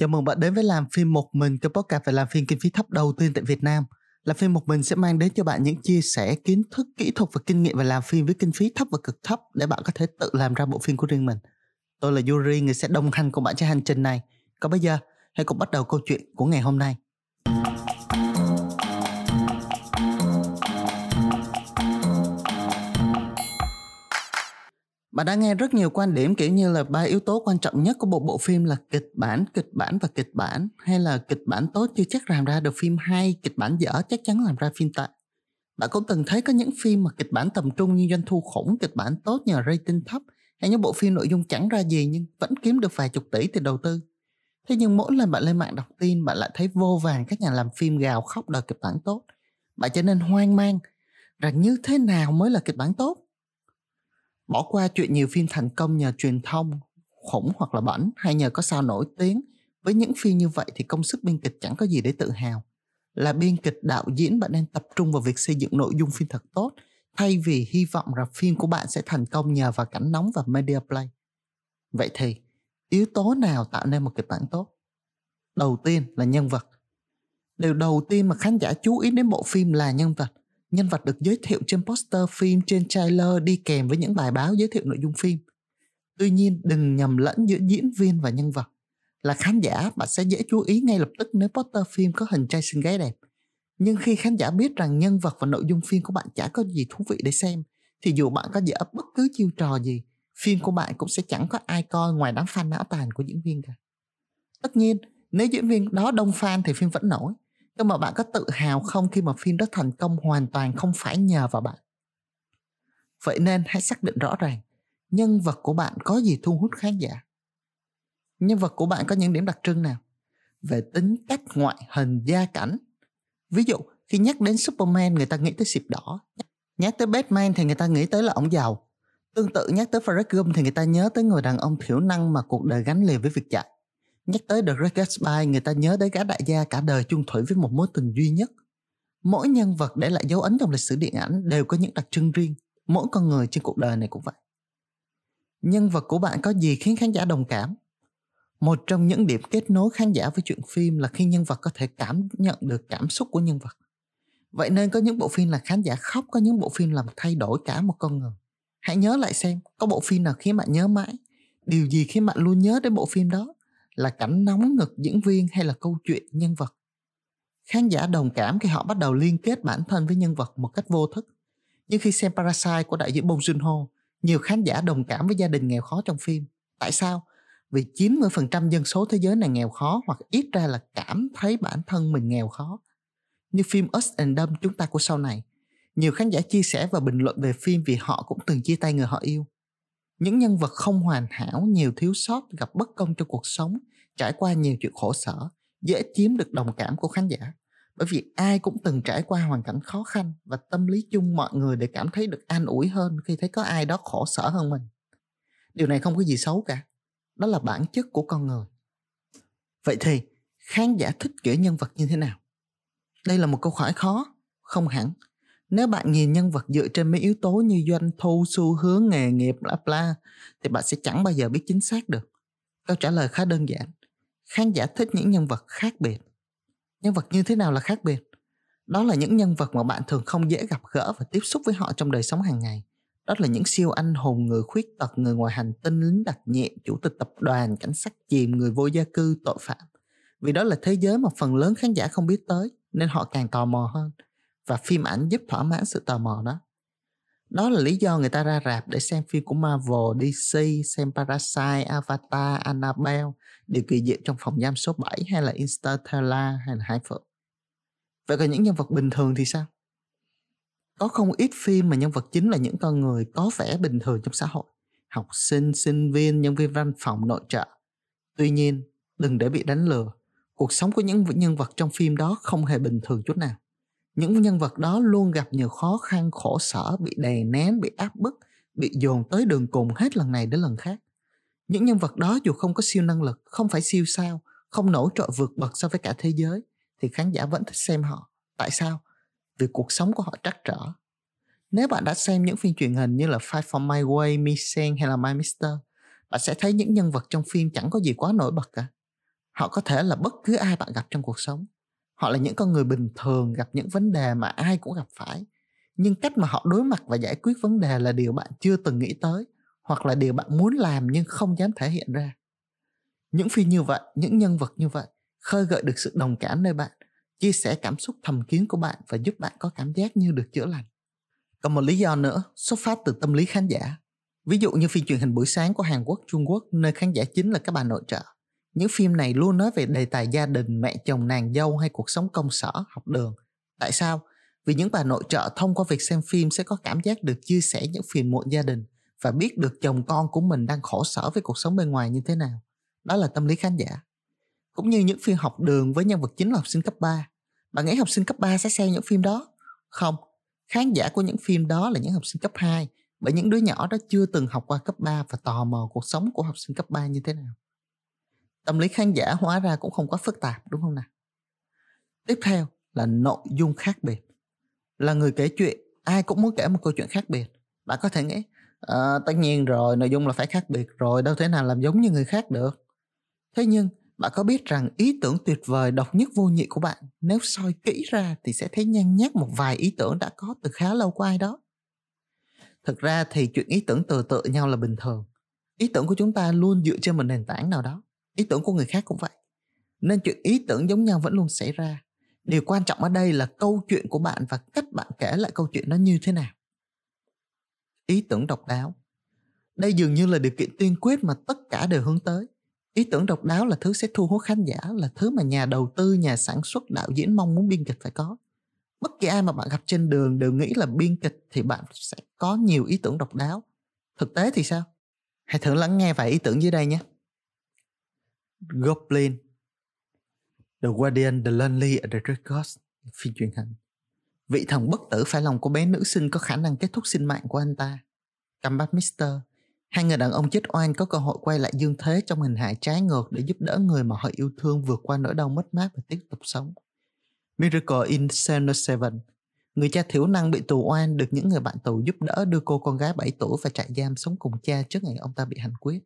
Chào mừng bạn đến với làm phim một mình, cái podcast về làm phim kinh phí thấp đầu tiên tại Việt Nam. Làm phim một mình sẽ mang đến cho bạn những chia sẻ kiến thức, kỹ thuật và kinh nghiệm về làm phim với kinh phí thấp và cực thấp để bạn có thể tự làm ra bộ phim của riêng mình. Tôi là Yuri, người sẽ đồng hành cùng bạn trên hành trình này. Còn bây giờ, hãy cùng bắt đầu câu chuyện của ngày hôm nay. Bạn đã nghe rất nhiều quan điểm kiểu như là ba yếu tố quan trọng nhất của một bộ phim là kịch bản, kịch bản và kịch bản hay là kịch bản tốt chưa chắc làm ra được phim hay, kịch bản dở chắc chắn làm ra phim tệ. Bạn cũng từng thấy có những phim mà kịch bản tầm trung như doanh thu khủng, kịch bản tốt nhờ rating thấp hay những bộ phim nội dung chẳng ra gì nhưng vẫn kiếm được vài chục tỷ tiền đầu tư. Thế nhưng mỗi lần bạn lên mạng đọc tin bạn lại thấy vô vàng các nhà làm phim gào khóc đòi kịch bản tốt. Bạn trở nên hoang mang rằng như thế nào mới là kịch bản tốt bỏ qua chuyện nhiều phim thành công nhờ truyền thông, khủng hoặc là bẩn, hay nhờ có sao nổi tiếng. Với những phim như vậy thì công sức biên kịch chẳng có gì để tự hào. Là biên kịch đạo diễn, bạn nên tập trung vào việc xây dựng nội dung phim thật tốt, thay vì hy vọng rằng phim của bạn sẽ thành công nhờ vào cảnh nóng và media play. Vậy thì, yếu tố nào tạo nên một kịch bản tốt? Đầu tiên là nhân vật. Điều đầu tiên mà khán giả chú ý đến bộ phim là nhân vật nhân vật được giới thiệu trên poster phim trên trailer đi kèm với những bài báo giới thiệu nội dung phim. Tuy nhiên đừng nhầm lẫn giữa diễn viên và nhân vật. Là khán giả bạn sẽ dễ chú ý ngay lập tức nếu poster phim có hình trai xinh gái đẹp. Nhưng khi khán giả biết rằng nhân vật và nội dung phim của bạn chả có gì thú vị để xem thì dù bạn có dở bất cứ chiêu trò gì phim của bạn cũng sẽ chẳng có ai coi ngoài đám fan não tàn của diễn viên cả. Tất nhiên, nếu diễn viên đó đông fan thì phim vẫn nổi nhưng mà bạn có tự hào không khi mà phim đó thành công hoàn toàn không phải nhờ vào bạn? Vậy nên hãy xác định rõ ràng, nhân vật của bạn có gì thu hút khán giả? Nhân vật của bạn có những điểm đặc trưng nào? Về tính cách, ngoại hình, gia cảnh. Ví dụ, khi nhắc đến superman, người ta nghĩ tới xịp đỏ. Nhắc tới batman thì người ta nghĩ tới là ông giàu. Tương tự nhắc tới Forrest Gump thì người ta nhớ tới người đàn ông thiểu năng mà cuộc đời gắn liền với việc chạy. Nhắc tới The Great Gatsby, người ta nhớ tới gã đại gia cả đời chung thủy với một mối tình duy nhất. Mỗi nhân vật để lại dấu ấn trong lịch sử điện ảnh đều có những đặc trưng riêng. Mỗi con người trên cuộc đời này cũng vậy. Nhân vật của bạn có gì khiến khán giả đồng cảm? Một trong những điểm kết nối khán giả với chuyện phim là khi nhân vật có thể cảm nhận được cảm xúc của nhân vật. Vậy nên có những bộ phim là khán giả khóc, có những bộ phim làm thay đổi cả một con người. Hãy nhớ lại xem, có bộ phim nào khiến bạn nhớ mãi? Điều gì khiến bạn luôn nhớ đến bộ phim đó? Là cảnh nóng ngực diễn viên hay là câu chuyện nhân vật? Khán giả đồng cảm khi họ bắt đầu liên kết bản thân với nhân vật một cách vô thức. Như khi xem Parasite của đại diễn Bong Joon-ho, nhiều khán giả đồng cảm với gia đình nghèo khó trong phim. Tại sao? Vì 90% dân số thế giới này nghèo khó hoặc ít ra là cảm thấy bản thân mình nghèo khó. Như phim Us and Them chúng ta của sau này, nhiều khán giả chia sẻ và bình luận về phim vì họ cũng từng chia tay người họ yêu những nhân vật không hoàn hảo, nhiều thiếu sót, gặp bất công trong cuộc sống, trải qua nhiều chuyện khổ sở, dễ chiếm được đồng cảm của khán giả. Bởi vì ai cũng từng trải qua hoàn cảnh khó khăn và tâm lý chung mọi người để cảm thấy được an ủi hơn khi thấy có ai đó khổ sở hơn mình. Điều này không có gì xấu cả. Đó là bản chất của con người. Vậy thì, khán giả thích kiểu nhân vật như thế nào? Đây là một câu hỏi khó, không hẳn nếu bạn nhìn nhân vật dựa trên mấy yếu tố như doanh thu, xu hướng, nghề nghiệp, bla bla, thì bạn sẽ chẳng bao giờ biết chính xác được. Câu trả lời khá đơn giản. Khán giả thích những nhân vật khác biệt. Nhân vật như thế nào là khác biệt? Đó là những nhân vật mà bạn thường không dễ gặp gỡ và tiếp xúc với họ trong đời sống hàng ngày. Đó là những siêu anh hùng, người khuyết tật, người ngoài hành tinh, lính đặc nhiệm, chủ tịch tập đoàn, cảnh sát chìm, người vô gia cư, tội phạm. Vì đó là thế giới mà phần lớn khán giả không biết tới, nên họ càng tò mò hơn và phim ảnh giúp thỏa mãn sự tò mò đó đó là lý do người ta ra rạp để xem phim của Marvel, DC, xem Parasite, Avatar, Annabelle, Điều kỳ diệu trong phòng giam số 7 hay là Interstellar hay là Hải Phượng. Vậy còn những nhân vật bình thường thì sao? Có không ít phim mà nhân vật chính là những con người có vẻ bình thường trong xã hội. Học sinh, sinh viên, nhân viên văn phòng, nội trợ. Tuy nhiên, đừng để bị đánh lừa. Cuộc sống của những nhân vật trong phim đó không hề bình thường chút nào những nhân vật đó luôn gặp nhiều khó khăn khổ sở bị đè nén bị áp bức bị dồn tới đường cùng hết lần này đến lần khác. Những nhân vật đó dù không có siêu năng lực không phải siêu sao không nổi trội vượt bậc so với cả thế giới thì khán giả vẫn thích xem họ. Tại sao? Vì cuộc sống của họ trắc trở. Nếu bạn đã xem những phim truyền hình như là Five for My Way, Mi Sen hay là My Mister, bạn sẽ thấy những nhân vật trong phim chẳng có gì quá nổi bật cả. họ có thể là bất cứ ai bạn gặp trong cuộc sống họ là những con người bình thường, gặp những vấn đề mà ai cũng gặp phải. Nhưng cách mà họ đối mặt và giải quyết vấn đề là điều bạn chưa từng nghĩ tới, hoặc là điều bạn muốn làm nhưng không dám thể hiện ra. Những phi như vậy, những nhân vật như vậy, khơi gợi được sự đồng cảm nơi bạn, chia sẻ cảm xúc thầm kín của bạn và giúp bạn có cảm giác như được chữa lành. Còn một lý do nữa, xuất phát từ tâm lý khán giả. Ví dụ như phim truyền hình buổi sáng của hàn quốc, trung quốc, nơi khán giả chính là các bà nội trợ những phim này luôn nói về đề tài gia đình, mẹ chồng nàng dâu hay cuộc sống công sở, học đường. Tại sao? Vì những bà nội trợ thông qua việc xem phim sẽ có cảm giác được chia sẻ những phiền muộn gia đình và biết được chồng con của mình đang khổ sở với cuộc sống bên ngoài như thế nào. Đó là tâm lý khán giả. Cũng như những phim học đường với nhân vật chính là học sinh cấp 3 bạn nghĩ học sinh cấp 3 sẽ xem những phim đó? Không. Khán giả của những phim đó là những học sinh cấp 2 bởi những đứa nhỏ đó chưa từng học qua cấp 3 và tò mò cuộc sống của học sinh cấp 3 như thế nào tâm lý khán giả hóa ra cũng không quá phức tạp đúng không nào? Tiếp theo là nội dung khác biệt. Là người kể chuyện ai cũng muốn kể một câu chuyện khác biệt. Bạn có thể nghĩ à, tất nhiên rồi nội dung là phải khác biệt rồi đâu thể nào làm giống như người khác được. Thế nhưng bạn có biết rằng ý tưởng tuyệt vời độc nhất vô nhị của bạn nếu soi kỹ ra thì sẽ thấy nhanh nhắc một vài ý tưởng đã có từ khá lâu của ai đó. Thực ra thì chuyện ý tưởng từ tự nhau là bình thường. Ý tưởng của chúng ta luôn dựa trên một nền tảng nào đó ý tưởng của người khác cũng vậy. Nên chuyện ý tưởng giống nhau vẫn luôn xảy ra. Điều quan trọng ở đây là câu chuyện của bạn và cách bạn kể lại câu chuyện đó như thế nào. Ý tưởng độc đáo. Đây dường như là điều kiện tiên quyết mà tất cả đều hướng tới. Ý tưởng độc đáo là thứ sẽ thu hút khán giả, là thứ mà nhà đầu tư, nhà sản xuất, đạo diễn mong muốn biên kịch phải có. Bất kỳ ai mà bạn gặp trên đường đều nghĩ là biên kịch thì bạn sẽ có nhiều ý tưởng độc đáo. Thực tế thì sao? Hãy thử lắng nghe vài ý tưởng dưới đây nhé. Goblin The Guardian The Lonely and the Records phim truyền hình. Vị thần bất tử phải lòng của bé nữ sinh có khả năng kết thúc sinh mạng của anh ta. Combat Mister. Hai người đàn ông chết oan có cơ hội quay lại dương thế trong hình hại trái ngược để giúp đỡ người mà họ yêu thương vượt qua nỗi đau mất mát và tiếp tục sống. Miracle in Center Seven. Người cha thiểu năng bị tù oan được những người bạn tù giúp đỡ đưa cô con gái 7 tuổi và trại giam sống cùng cha trước ngày ông ta bị hành quyết.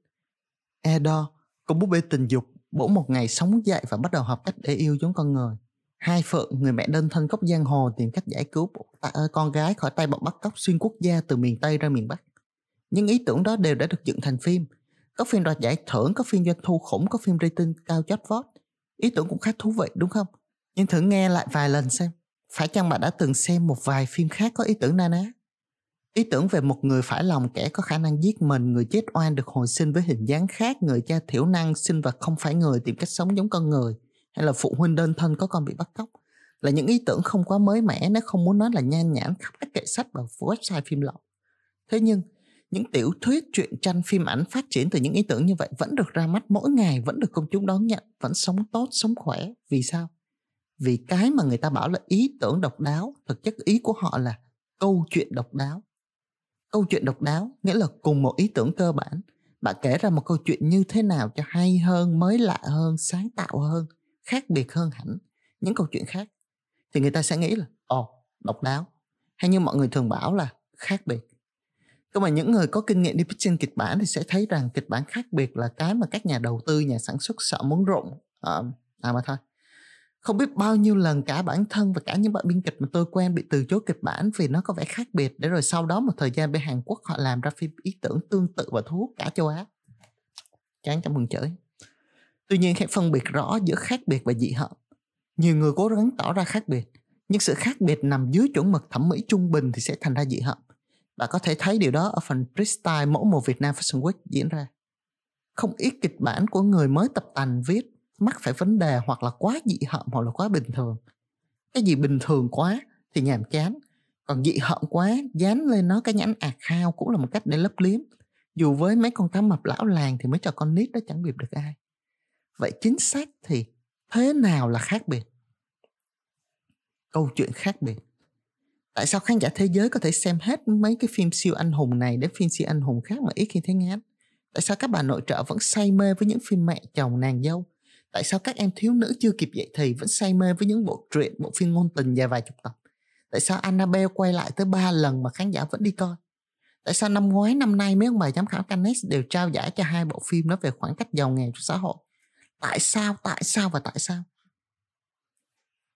Edo, cô búp bê tình dục, bỗng một ngày sống dậy và bắt đầu học cách để yêu giống con người. Hai Phượng, người mẹ đơn thân gốc giang hồ tìm cách giải cứu ờ, con gái khỏi tay bọn bắt cóc xuyên quốc gia từ miền Tây ra miền Bắc. Những ý tưởng đó đều đã được dựng thành phim. Có phim đoạt giải thưởng, có phim doanh thu khủng, có phim rating cao chót vót. Ý tưởng cũng khá thú vị đúng không? Nhưng thử nghe lại vài lần xem. Phải chăng bạn đã từng xem một vài phim khác có ý tưởng na ná? Ý tưởng về một người phải lòng kẻ có khả năng giết mình, người chết oan được hồi sinh với hình dáng khác, người cha thiểu năng, sinh vật không phải người tìm cách sống giống con người, hay là phụ huynh đơn thân có con bị bắt cóc. Là những ý tưởng không quá mới mẻ nếu không muốn nói là nhan nhản khắp các kệ sách và website phim lậu. Thế nhưng, những tiểu thuyết, truyện tranh, phim ảnh phát triển từ những ý tưởng như vậy vẫn được ra mắt mỗi ngày, vẫn được công chúng đón nhận, vẫn sống tốt, sống khỏe. Vì sao? Vì cái mà người ta bảo là ý tưởng độc đáo, thực chất ý của họ là câu chuyện độc đáo câu chuyện độc đáo nghĩa là cùng một ý tưởng cơ bản. Bạn kể ra một câu chuyện như thế nào cho hay hơn mới lạ hơn sáng tạo hơn khác biệt hơn hẳn những câu chuyện khác. Thì người ta sẽ nghĩ là ồ oh, độc đáo. Hay như mọi người thường bảo là khác biệt. Nhưng mà những người có kinh nghiệm đi pitching kịch bản thì sẽ thấy rằng kịch bản khác biệt là cái mà các nhà đầu tư nhà sản xuất sợ muốn rụng. À, à mà thôi không biết bao nhiêu lần cả bản thân và cả những bạn biên kịch mà tôi quen bị từ chối kịch bản vì nó có vẻ khác biệt để rồi sau đó một thời gian bên Hàn Quốc họ làm ra phim ý tưởng tương tự và thu hút cả châu Á. Chán chăm mừng chửi. Tuy nhiên hãy phân biệt rõ giữa khác biệt và dị hợm. Nhiều người cố gắng tỏ ra khác biệt, nhưng sự khác biệt nằm dưới chuẩn mực thẩm mỹ trung bình thì sẽ thành ra dị hợm. Bạn có thể thấy điều đó ở phần freestyle mẫu mùa Việt Nam Fashion Week diễn ra. Không ít kịch bản của người mới tập tành viết mắc phải vấn đề hoặc là quá dị hợm hoặc là quá bình thường. Cái gì bình thường quá thì nhàm chán, còn dị hợm quá dán lên nó cái nhãn ạt khao cũng là một cách để lấp liếm. Dù với mấy con cá mập lão làng thì mấy trò con nít đó chẳng biệt được ai. Vậy chính xác thì thế nào là khác biệt? Câu chuyện khác biệt. Tại sao khán giả thế giới có thể xem hết mấy cái phim siêu anh hùng này đến phim siêu anh hùng khác mà ít khi thấy ngán? Tại sao các bà nội trợ vẫn say mê với những phim mẹ chồng nàng dâu? Tại sao các em thiếu nữ chưa kịp dậy thì vẫn say mê với những bộ truyện, bộ phim ngôn tình dài vài chục tập? Tại sao Annabelle quay lại tới ba lần mà khán giả vẫn đi coi? Tại sao năm ngoái, năm nay mấy ông bà giám khảo Cannes đều trao giải cho hai bộ phim đó về khoảng cách giàu nghèo trong xã hội? Tại sao tại sao và tại sao?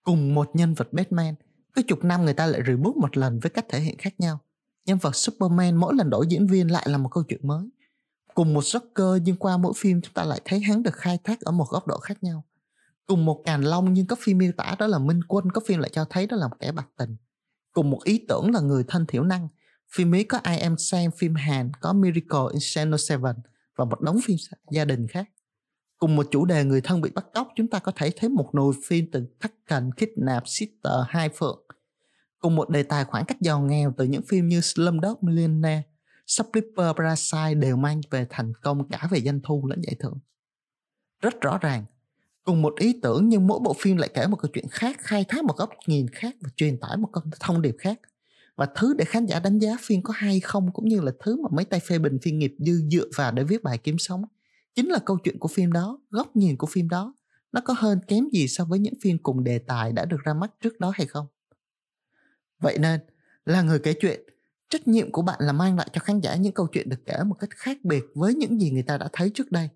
Cùng một nhân vật Batman cứ chục năm người ta lại reboot một lần với cách thể hiện khác nhau. Nhân vật Superman mỗi lần đổi diễn viên lại là một câu chuyện mới cùng một soccer nhưng qua mỗi phim chúng ta lại thấy hắn được khai thác ở một góc độ khác nhau. Cùng một càn long nhưng có phim miêu tả đó là minh quân, có phim lại cho thấy đó là một kẻ bạc tình. Cùng một ý tưởng là người thân thiểu năng. Phim Mỹ có I Am Sam, phim Hàn có Miracle in Channel 7 và một đống phim gia đình khác. Cùng một chủ đề người thân bị bắt cóc, chúng ta có thể thấy một nồi phim từ thắt cần kidnap, sister, hai phượng. Cùng một đề tài khoảng cách giàu nghèo từ những phim như Slumdog Millionaire Subscriber Parasite đều mang về thành công cả về doanh thu lẫn giải thưởng. Rất rõ ràng, cùng một ý tưởng nhưng mỗi bộ phim lại kể một câu chuyện khác, khai thác một góc nhìn khác và truyền tải một thông điệp khác. Và thứ để khán giả đánh giá phim có hay không cũng như là thứ mà mấy tay phê bình phim nghiệp dư dựa vào để viết bài kiếm sống, chính là câu chuyện của phim đó, góc nhìn của phim đó, nó có hơn kém gì so với những phim cùng đề tài đã được ra mắt trước đó hay không? Vậy nên, là người kể chuyện trách nhiệm của bạn là mang lại cho khán giả những câu chuyện được kể một cách khác biệt với những gì người ta đã thấy trước đây.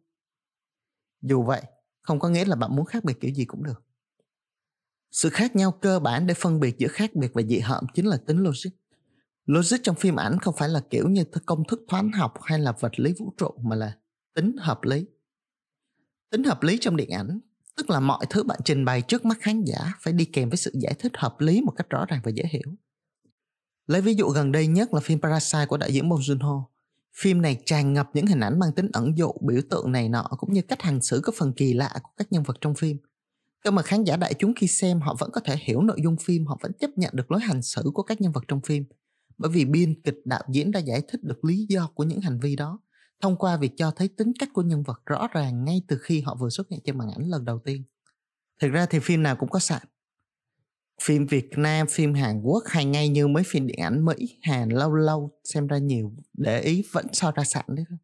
Dù vậy, không có nghĩa là bạn muốn khác biệt kiểu gì cũng được. Sự khác nhau cơ bản để phân biệt giữa khác biệt và dị hợm chính là tính logic. Logic trong phim ảnh không phải là kiểu như công thức toán học hay là vật lý vũ trụ, mà là tính hợp lý. Tính hợp lý trong điện ảnh, tức là mọi thứ bạn trình bày trước mắt khán giả phải đi kèm với sự giải thích hợp lý một cách rõ ràng và dễ hiểu lấy ví dụ gần đây nhất là phim Parasite của đạo diễn Bong Joon-ho phim này tràn ngập những hình ảnh mang tính ẩn dụ, biểu tượng này nọ, cũng như cách hành xử có phần kỳ lạ của các nhân vật trong phim cơ mà khán giả đại chúng khi xem, họ vẫn có thể hiểu nội dung phim, họ vẫn chấp nhận được lối hành xử của các nhân vật trong phim bởi vì biên kịch đạo diễn đã giải thích được lý do của những hành vi đó, thông qua việc cho thấy tính cách của nhân vật rõ ràng ngay từ khi họ vừa xuất hiện trên màn ảnh lần đầu tiên. Thực ra thì phim nào cũng có sạn. Phim Việt Nam, phim Hàn Quốc hay ngay như mấy phim điện ảnh Mỹ, Hàn lâu lâu xem ra nhiều để ý vẫn so ra sạn đấy thôi.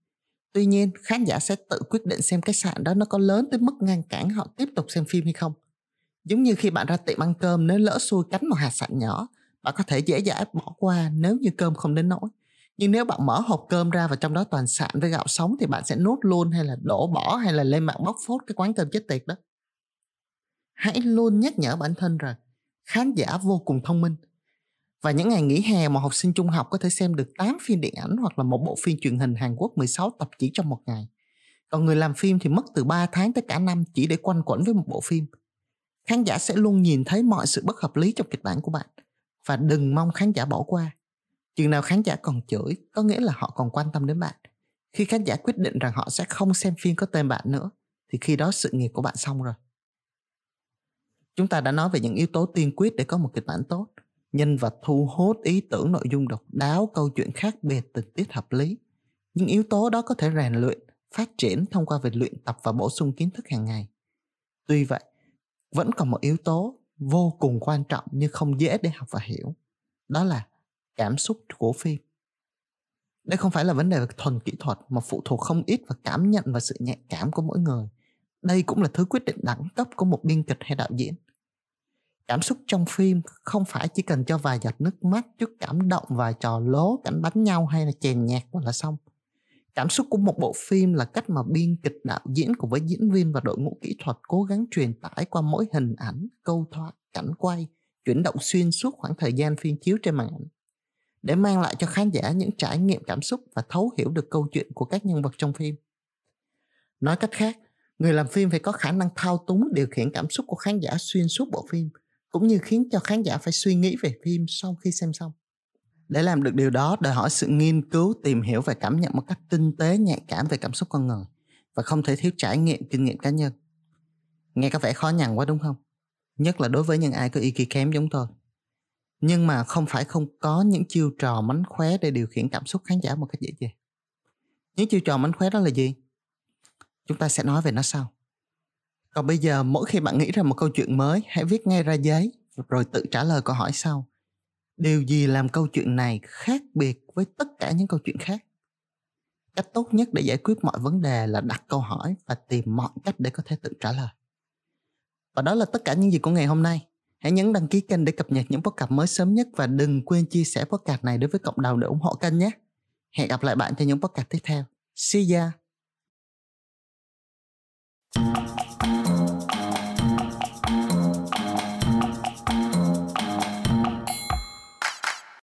Tuy nhiên, khán giả sẽ tự quyết định xem cái sạn đó nó có lớn tới mức ngăn cản họ tiếp tục xem phim hay không. Giống như khi bạn ra tiệm ăn cơm nếu lỡ xui cánh một hạt sạn nhỏ, bạn có thể dễ dãi bỏ qua nếu như cơm không đến nỗi nhưng nếu bạn mở hộp cơm ra và trong đó toàn sạn với gạo sống thì bạn sẽ nuốt luôn hay là đổ bỏ hay là lên mạng bóc phốt cái quán cơm chết tiệt đó hãy luôn nhắc nhở bản thân rằng khán giả vô cùng thông minh. Và những ngày nghỉ hè mà học sinh trung học có thể xem được 8 phim điện ảnh hoặc là một bộ phim truyền hình Hàn Quốc 16 tập chỉ trong một ngày. Còn người làm phim thì mất từ 3 tháng tới cả năm chỉ để quanh quẩn với một bộ phim. Khán giả sẽ luôn nhìn thấy mọi sự bất hợp lý trong kịch bản của bạn. Và đừng mong khán giả bỏ qua. Chừng nào khán giả còn chửi, có nghĩa là họ còn quan tâm đến bạn. Khi khán giả quyết định rằng họ sẽ không xem phim có tên bạn nữa, thì khi đó sự nghiệp của bạn xong rồi chúng ta đã nói về những yếu tố tiên quyết để có một kịch bản tốt. Nhân vật thu hút ý tưởng nội dung độc đáo, câu chuyện khác biệt, tình tiết hợp lý. Những yếu tố đó có thể rèn luyện, phát triển thông qua việc luyện tập và bổ sung kiến thức hàng ngày. Tuy vậy, vẫn còn một yếu tố vô cùng quan trọng nhưng không dễ để học và hiểu. Đó là cảm xúc của phim. Đây không phải là vấn đề về thuần kỹ thuật mà phụ thuộc không ít vào cảm nhận và sự nhạy cảm của mỗi người. Đây cũng là thứ quyết định đẳng cấp của một biên kịch hay đạo diễn cảm xúc trong phim không phải chỉ cần cho vài giọt nước mắt chút cảm động vài trò lố cảnh đánh nhau hay là chèn nhạc là xong. Cảm xúc của một bộ phim là cách mà biên kịch đạo diễn cùng với diễn viên và đội ngũ kỹ thuật cố gắng truyền tải qua mỗi hình ảnh câu thoại cảnh quay chuyển động xuyên suốt khoảng thời gian phim chiếu trên màn ảnh. Để mang lại cho khán giả những trải nghiệm cảm xúc và thấu hiểu được câu chuyện của các nhân vật trong phim. Nói cách khác, người làm phim phải có khả năng thao túng điều khiển cảm xúc của khán giả xuyên suốt bộ phim, cũng như khiến cho khán giả phải suy nghĩ về phim sau khi xem xong. Để làm được điều đó đòi hỏi sự nghiên cứu, tìm hiểu và cảm nhận một cách tinh tế, nhạy cảm về cảm xúc con người và không thể thiếu trải nghiệm, kinh nghiệm cá nhân. Nghe có vẻ khó nhằn quá đúng không? Nhất là đối với những ai có ý kiến kém giống tôi nhưng mà không phải không có những chiêu trò mánh khóe để điều khiển cảm xúc khán giả một cách dễ dàng những chiêu trò mánh khóe đó là gì chúng ta sẽ nói về nó sau còn bây giờ mỗi khi bạn nghĩ ra một câu chuyện mới, hãy viết ngay ra giấy, rồi tự trả lời câu hỏi sau điều gì làm câu chuyện này khác biệt với tất cả những câu chuyện khác cách tốt nhất để giải quyết mọi vấn đề là đặt câu hỏi và tìm mọi cách để có thể tự trả lời và đó là tất cả những gì của ngày hôm nay Hãy nhấn đăng ký kênh để cập nhật những podcast mới sớm nhất và đừng quên chia sẻ podcast này đối với cộng đồng để ủng hộ kênh nhé. Hẹn gặp lại bạn trong những podcast tiếp theo. See ya!